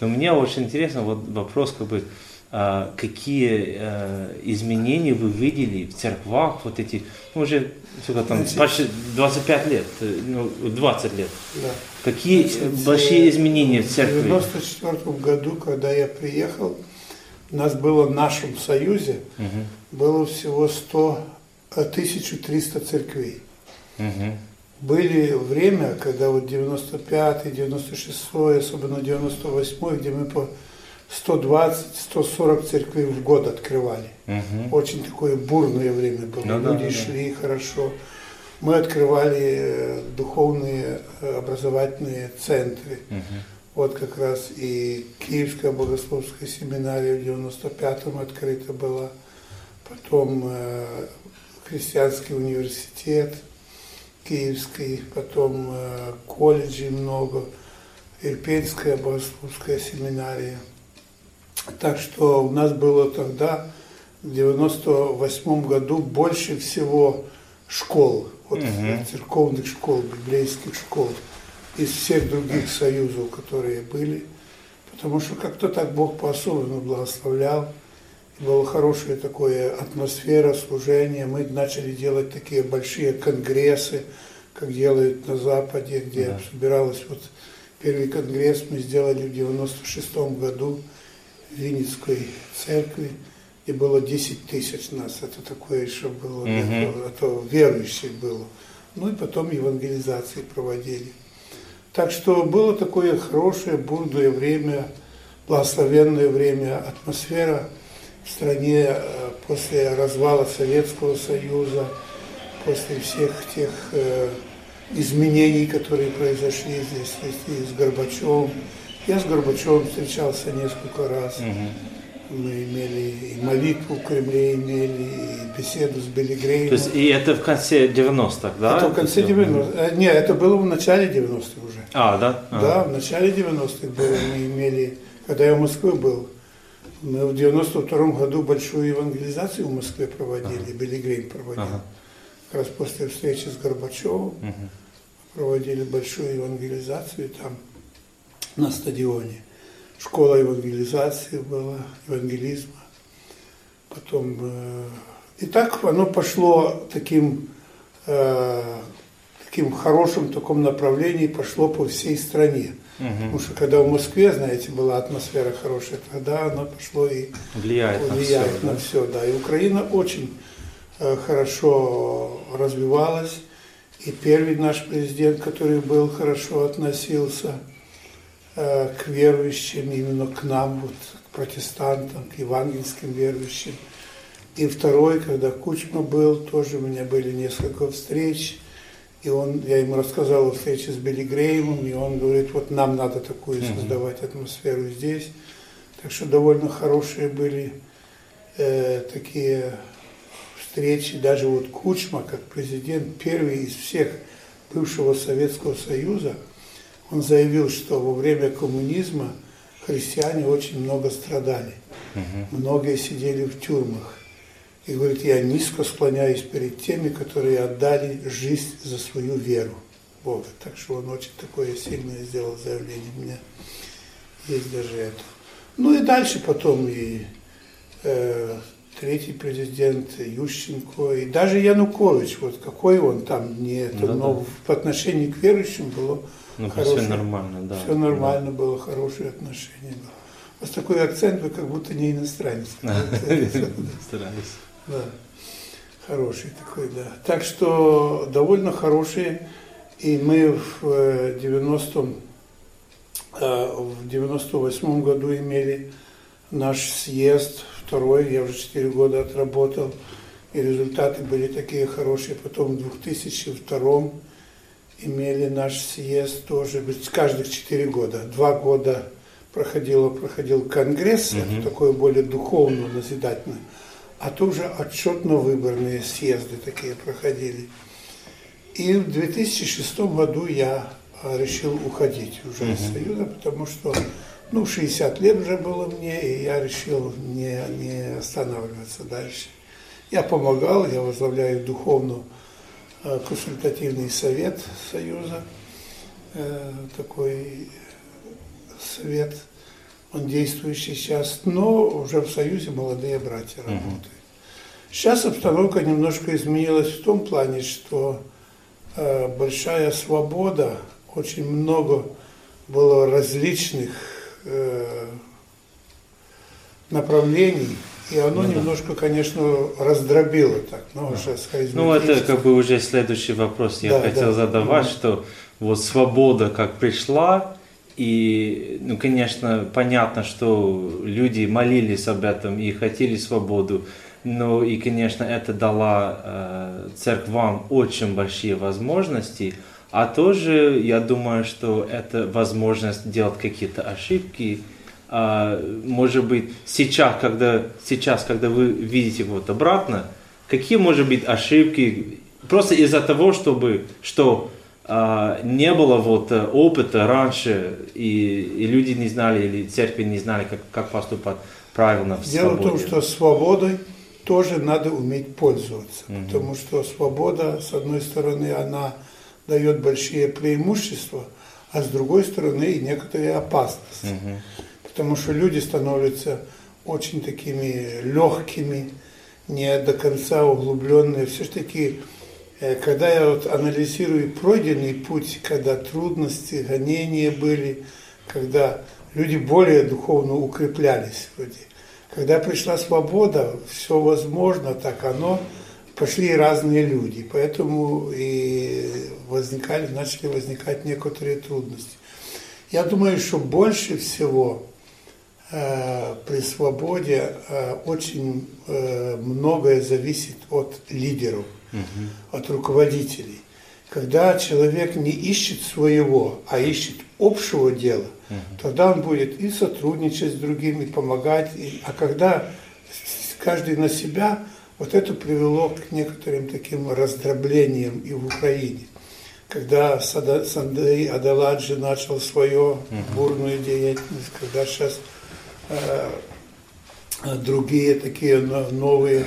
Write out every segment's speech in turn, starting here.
Но мне очень интересно вот вопрос, как бы, а, какие а, изменения вы видели в церквах, вот эти, ну, уже сколько там, почти 25 лет, ну, 20 лет. Да. Какие Значит, большие изменения в церкви? В 1994 году, когда я приехал, у нас было в нашем союзе, угу. было всего 100, 1300 церквей. Угу. Были время, когда вот 95 96 особенно 98 где мы по 120-140 церквей в год открывали. Угу. Очень такое бурное время было. Ну, Люди да, шли да. хорошо. Мы открывали э, духовные э, образовательные центры. Угу. Вот как раз и Киевская богословская семинария в 95-м открыта была. Потом э, Христианский университет Киевский, потом э, колледжи много, Ирпенская богословская семинария. Так что у нас было тогда, в 98 году, больше всего школ, вот угу. церковных школ, библейских школ, из всех других союзов, которые были. Потому что как-то так Бог по-особенному благословлял. Была хорошая такая атмосфера служения. Мы начали делать такие большие конгрессы, как делают на Западе, где да. собиралась вот первый конгресс мы сделали в 96 году Винницкой церкви, и было 10 тысяч нас. Это такое еще было, угу. это, это верующих было. Ну и потом евангелизации проводили. Так что было такое хорошее, бурное время, благословенное время, атмосфера в стране э, после развала Советского Союза, после всех тех э, изменений, которые произошли здесь, здесь с Горбачевым, я с Горбачевым встречался несколько раз. Угу. Мы имели и молитву в Кремле, имели и беседу с Билли Греймом. То есть и это в конце 90-х, да? Это в конце 90-х. Э, не, это было в начале 90-х уже. А, да? А. Да, в начале 90-х было. Мы имели, когда я в Москве был, мы в 92 году большую евангелизацию в Москве проводили, ага. Билли Грейм проводил. Ага. Как раз после встречи с Горбачевым угу. проводили большую евангелизацию там на стадионе. Школа евангелизации была, евангелизма. Потом, э, и так оно пошло таким, э, таким хорошим таком направлении, пошло по всей стране. Угу. Потому что когда в Москве, знаете, была атмосфера хорошая, тогда оно пошло и влияет, влияет на, все, на да. все. Да. И Украина очень э, хорошо развивалась. И первый наш президент, который был, хорошо относился Э, к верующим, именно к нам, вот, к протестантам, к евангельским верующим. И второй, когда Кучма был, тоже у меня были несколько встреч, и он, я ему рассказал о встрече с Билли Греймом, и он говорит, вот нам надо такую создавать атмосферу здесь. Так что довольно хорошие были э, такие встречи. Даже вот Кучма, как президент, первый из всех бывшего Советского Союза – он заявил, что во время коммунизма христиане очень много страдали. Угу. Многие сидели в тюрьмах. И говорит, я низко склоняюсь перед теми, которые отдали жизнь за свою веру Бога. Так что он очень такое сильное сделал заявление. У меня есть даже это. Ну и дальше потом и э, третий президент Ющенко, и даже Янукович, вот какой он там, не это, да, но да. по отношению к верующим было ну, хорошее, все нормально, да. Все нормально да. было, хорошие отношения было. У вас такой акцент, вы как будто не иностранец. Стараюсь. Да, хороший такой, да. Так что довольно хорошие. И мы в 90 э, э, в 98 году имели наш съезд, второй, я уже 4 года отработал, и результаты были такие хорошие. Потом в 2002 имели наш съезд тоже, каждых четыре года. Два года проходило, проходил конгресс, угу. это такое более духовно назидательное, а тоже отчетно-выборные съезды такие проходили. И в 2006 году я решил уходить уже угу. из Союза, потому что ну, 60 лет уже было мне, и я решил не, не останавливаться дальше. Я помогал, я возглавляю духовную Э, консультативный совет Союза, э, такой совет он действующий сейчас, но уже в Союзе молодые братья работают. Сейчас обстановка немножко изменилась в том плане, что э, большая свобода, очень много было различных э, направлений, и оно ну, немножко, конечно, раздробило так, но уже Ну, это как бы уже следующий вопрос. Я да, хотел да. задавать, mm что вот свобода как пришла, и, ну, конечно, понятно, что люди молились об этом и хотели свободу, но и, конечно, это дало э, церквам очень большие возможности, а тоже, я думаю, что это возможность делать какие-то ошибки. А, может быть, сейчас когда, сейчас, когда вы видите вот обратно, какие, может быть, ошибки, просто из-за того, чтобы, что не было вот э, опыта раньше, и, и люди не знали, или церкви не знали, как, как поступать правильно в Дело свободе. в том, что свободой тоже надо уметь пользоваться, угу. потому что свобода, с одной стороны, она дает большие преимущества, а с другой стороны и некоторые опасности. Угу. Потому что люди становятся очень такими легкими, не до конца углубленные. Все-таки, э, когда я вот анализирую пройденный путь, когда трудности, гонения были, когда люди более духовно укреплялись вроде. Когда пришла свобода, все возможно, так оно пошли разные люди, поэтому и возникали, начали возникать некоторые трудности. Я думаю, что больше всего э, при свободе э, очень э, многое зависит от лидеров, угу. от руководителей. Когда человек не ищет своего, а ищет общего дела, угу. тогда он будет и сотрудничать с другими, помогать. И, а когда каждый на себя, вот это привело к некоторым таким раздроблениям и в Украине. Когда Сандей Адаладжи начал свою бурную деятельность, когда сейчас э, другие такие новые,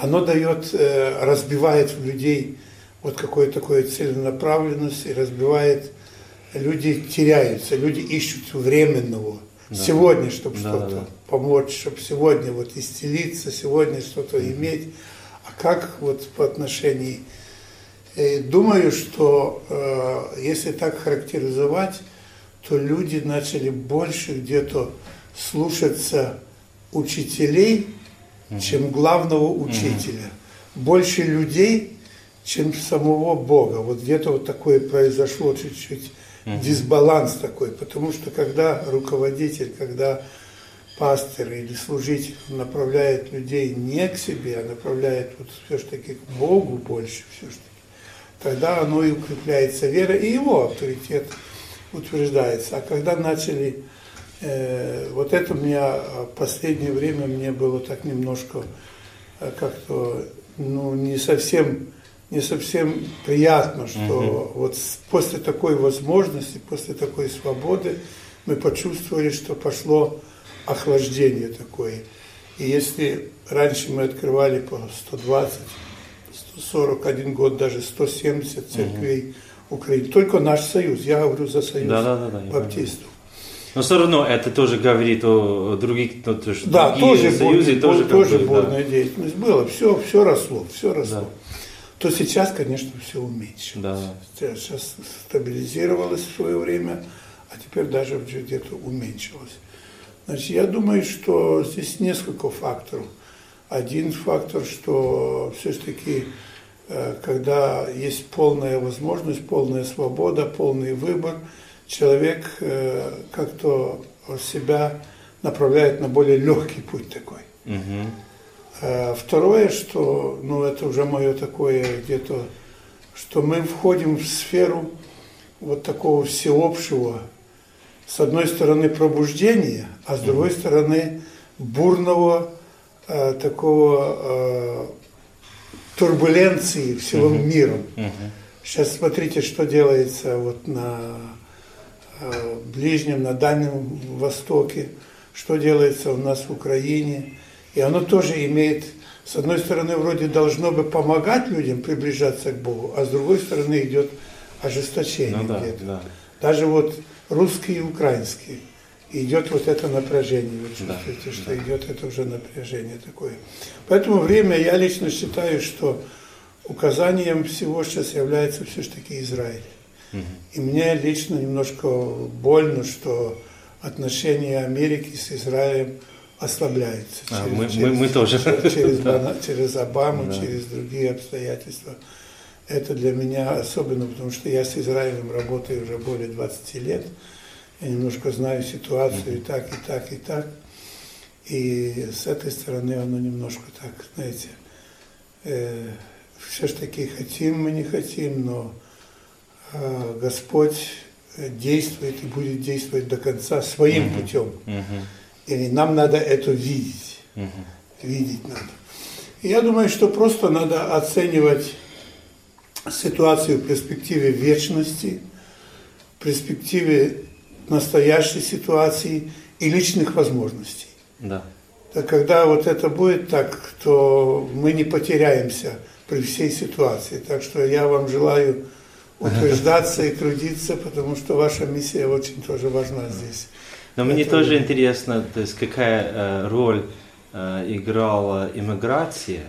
оно дает, э, разбивает в людей вот какую-то такую целенаправленность и разбивает, люди теряются, люди ищут временного, да. сегодня, чтобы да, что-то да, да. помочь, чтобы сегодня вот исцелиться, сегодня что-то mm-hmm. иметь. А как вот по отношению... И думаю, что э, если так характеризовать, то люди начали больше где-то слушаться учителей, mm-hmm. чем главного учителя. Mm-hmm. Больше людей, чем самого Бога. Вот где-то вот такое произошло чуть-чуть угу. дисбаланс такой, потому что когда руководитель, когда пастор или служитель направляет людей не к себе, а направляет вот все-таки к Богу больше все-таки, тогда оно и укрепляется вера, и его авторитет утверждается. А когда начали, э, вот это у меня в последнее время мне было так немножко э, как-то, ну, не совсем не совсем приятно, что угу. вот после такой возможности, после такой свободы мы почувствовали, что пошло охлаждение такое. И если раньше мы открывали по 120, 141 год, даже 170 церквей угу. Украины, только наш союз, я говорю за союз да, да, да, баптистов. Но все равно это тоже говорит о других, ну, то, что да, другие тоже союзы, бурная, тоже, тоже бурная да. деятельность была, все, все росло, все росло. Да то сейчас, конечно, все уменьшилось. Да. Сейчас стабилизировалось в свое время, а теперь даже где-то уменьшилось. Значит, я думаю, что здесь несколько факторов. Один фактор, что все-таки, э, когда есть полная возможность, полная свобода, полный выбор, человек э, как-то себя направляет на более легкий путь такой. Угу. Второе, что, ну это уже мое такое где-то, что мы входим в сферу вот такого всеобщего, с одной стороны пробуждения, а с другой стороны бурного э, такого э, турбуленции всего uh-huh. мира. Uh-huh. Сейчас смотрите, что делается вот на Ближнем, на Дальнем Востоке, что делается у нас в Украине и оно тоже имеет, с одной стороны, вроде должно бы помогать людям приближаться к Богу, а с другой стороны идет ожесточение ну, да, где-то. Да. Даже вот русские и украинские. идет вот это напряжение. Вы чувствуете, да, что да. идет это уже напряжение такое. Поэтому время, я лично считаю, что указанием всего сейчас является все-таки Израиль. Угу. И мне лично немножко больно, что отношения Америки с Израилем ослабляются. А, через, мы, через, мы, мы тоже. Через, да. через Обаму, да. через другие обстоятельства. Это для меня особенно, потому что я с Израилем работаю уже более 20 лет. Я немножко знаю ситуацию и так, и так, и так. И с этой стороны оно немножко так, знаете, э, все-таки хотим мы, не хотим, но Господь действует и будет действовать до конца своим uh-huh. путем. Uh-huh. И нам надо это видеть. Uh-huh. Видеть надо. И я думаю, что просто надо оценивать ситуацию в перспективе вечности, в перспективе настоящей ситуации и личных возможностей. Да. Так когда вот это будет так, то мы не потеряемся при всей ситуации. Так что я вам желаю утверждаться и трудиться, потому что ваша миссия очень тоже важна здесь. Но мне Это... тоже интересно, то есть какая э, роль э, играла иммиграция,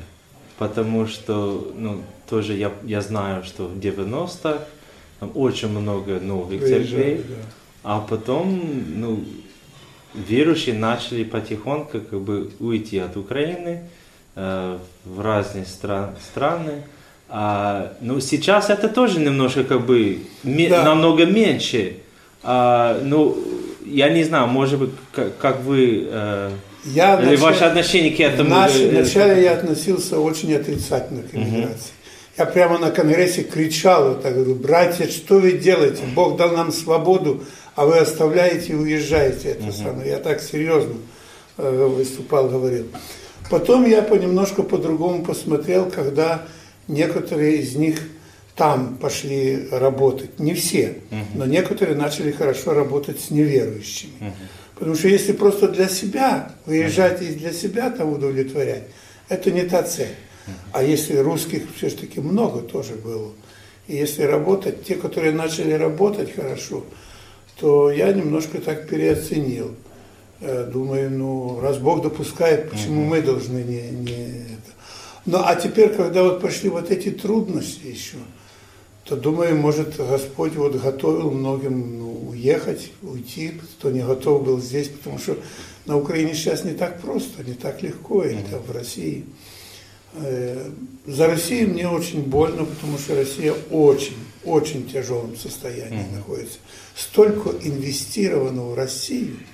потому что, ну, тоже я, я знаю, что в 90-х там очень много новых церквей, да. а потом, ну, верующие начали потихоньку как бы уйти от Украины э, в разные стран, страны. А, ну, сейчас это тоже немножко как бы да. намного меньше. А, ну, я не знаю, может быть, как, как вы... Э, я или начале, ваше отношение к этому? Наш, э, вначале я относился очень отрицательно к иммиграции. Угу. Я прямо на конгрессе кричал, вот так, говорю, братья, что вы делаете? Бог дал нам свободу, а вы оставляете и уезжаете эту угу. страну. Я так серьезно э, выступал, говорил. Потом я понемножку по-другому посмотрел, когда некоторые из них там пошли работать. Не все, но некоторые начали хорошо работать с неверующими. Потому что если просто для себя, выезжать и для себя там удовлетворять, это не та цель. А если русских все-таки много тоже было, и если работать, те, которые начали работать хорошо, то я немножко так переоценил. Э, думаю, ну, раз Бог допускает, почему мы должны не, не ну а теперь, когда вот пошли вот эти трудности еще, то думаю, может Господь вот готовил многим ну, уехать, уйти, кто не готов был здесь, потому что на Украине сейчас не так просто, не так легко, или там в России. Э, за Россию мне очень больно, потому что Россия очень, очень тяжелом состоянии mm-hmm. находится. Столько инвестировано в Россию –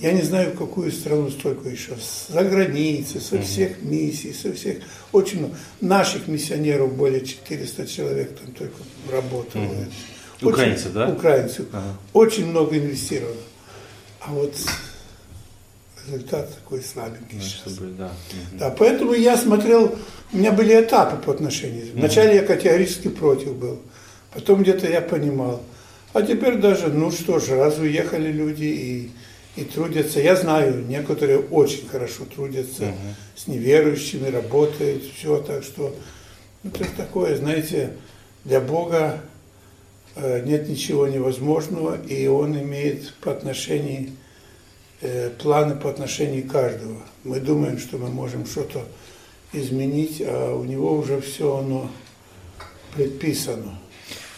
я не знаю, в какую страну столько еще. За границей, со всех миссий, со всех... Очень много. Наших миссионеров более 400 человек там только работало. Очень, украинцев, да? Украинцев. Ага. Очень много инвестировано. А вот результат такой слабенький ну, сейчас. Чтобы, да. Да, поэтому я смотрел, у меня были этапы по отношению. Вначале я категорически против был, потом где-то я понимал. А теперь даже, ну что ж, раз уехали люди и и трудятся. Я знаю, некоторые очень хорошо трудятся, угу. с неверующими работают, все, так что ну, это такое, знаете, для Бога э, нет ничего невозможного, и Он имеет по отношению, э, планы по отношению каждого. Мы думаем, что мы можем что-то изменить, а у Него уже все оно предписано.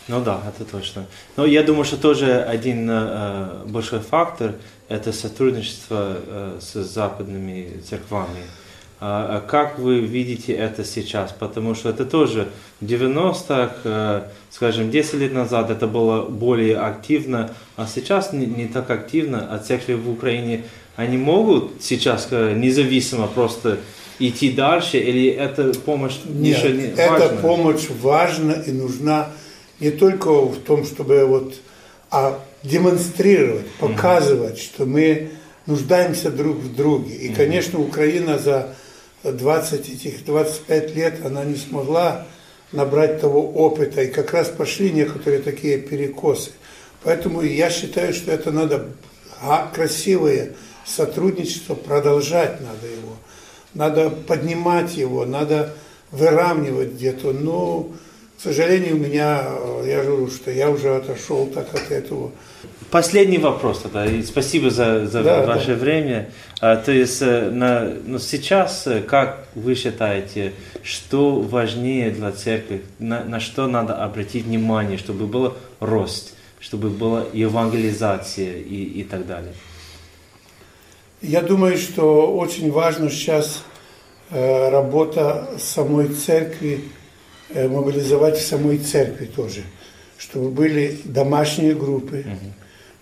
Ну да, это точно. Но я думаю, что тоже один э, большой фактор – это сотрудничество э, с западными церквами. А как вы видите это сейчас? Потому что это тоже в 90-х, э, скажем, 10 лет назад это было более активно, а сейчас не, не так активно. А церкви в Украине, они могут сейчас э, независимо просто идти дальше, или эта помощь Нет, не важна? эта помощь важна и нужна не только в том, чтобы вот, а демонстрировать, показывать, mm-hmm. что мы нуждаемся друг в друге. И, mm-hmm. конечно, Украина за 20 этих 25 лет она не смогла набрать того опыта, и как раз пошли некоторые такие перекосы. Поэтому я считаю, что это надо красивое сотрудничество, продолжать надо его, надо поднимать его, надо выравнивать где-то. Но, к сожалению, у меня, э, я говорю, что я уже отошел так от этого. Последний вопрос тогда, и спасибо за, за да, ваше да. время. А, то есть э, на, ну, сейчас, э, как вы считаете, что важнее для церкви, на, на что надо обратить внимание, чтобы был рост, чтобы была евангелизация и, и так далее? Я думаю, что очень важно сейчас э, работа самой церкви, мобилизовать в самой церкви тоже, чтобы были домашние группы,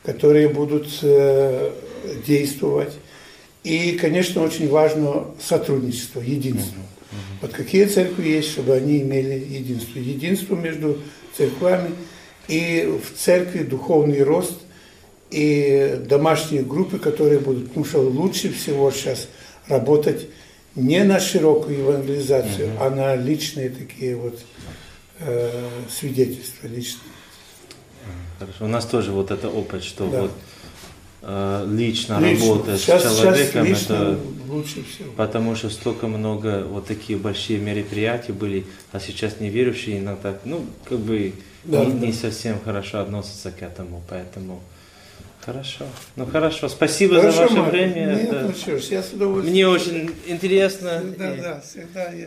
которые будут э, действовать. И, конечно, очень важно сотрудничество, единство. Вот какие церкви есть, чтобы они имели единство. Единство между церквами и в церкви духовный рост и домашние группы, которые будут, потому что лучше всего сейчас работать не на широкую евангелизацию, угу. а на личные такие вот э, свидетельства личные. Хорошо. У нас тоже вот это опыт, что да. вот э, лично, лично работа сейчас, с человеком, сейчас это лучше всего. Потому что столько много вот такие большие мероприятия были, а сейчас неверующие иногда, ну, как бы да, не, да. не совсем хорошо относятся к этому, поэтому. Хорошо. Ну хорошо. Спасибо хорошо, за ваше Марк. время. Нет, да. ну что ж, я с удовольствием. Мне очень интересно. Да, и... да, всегда я.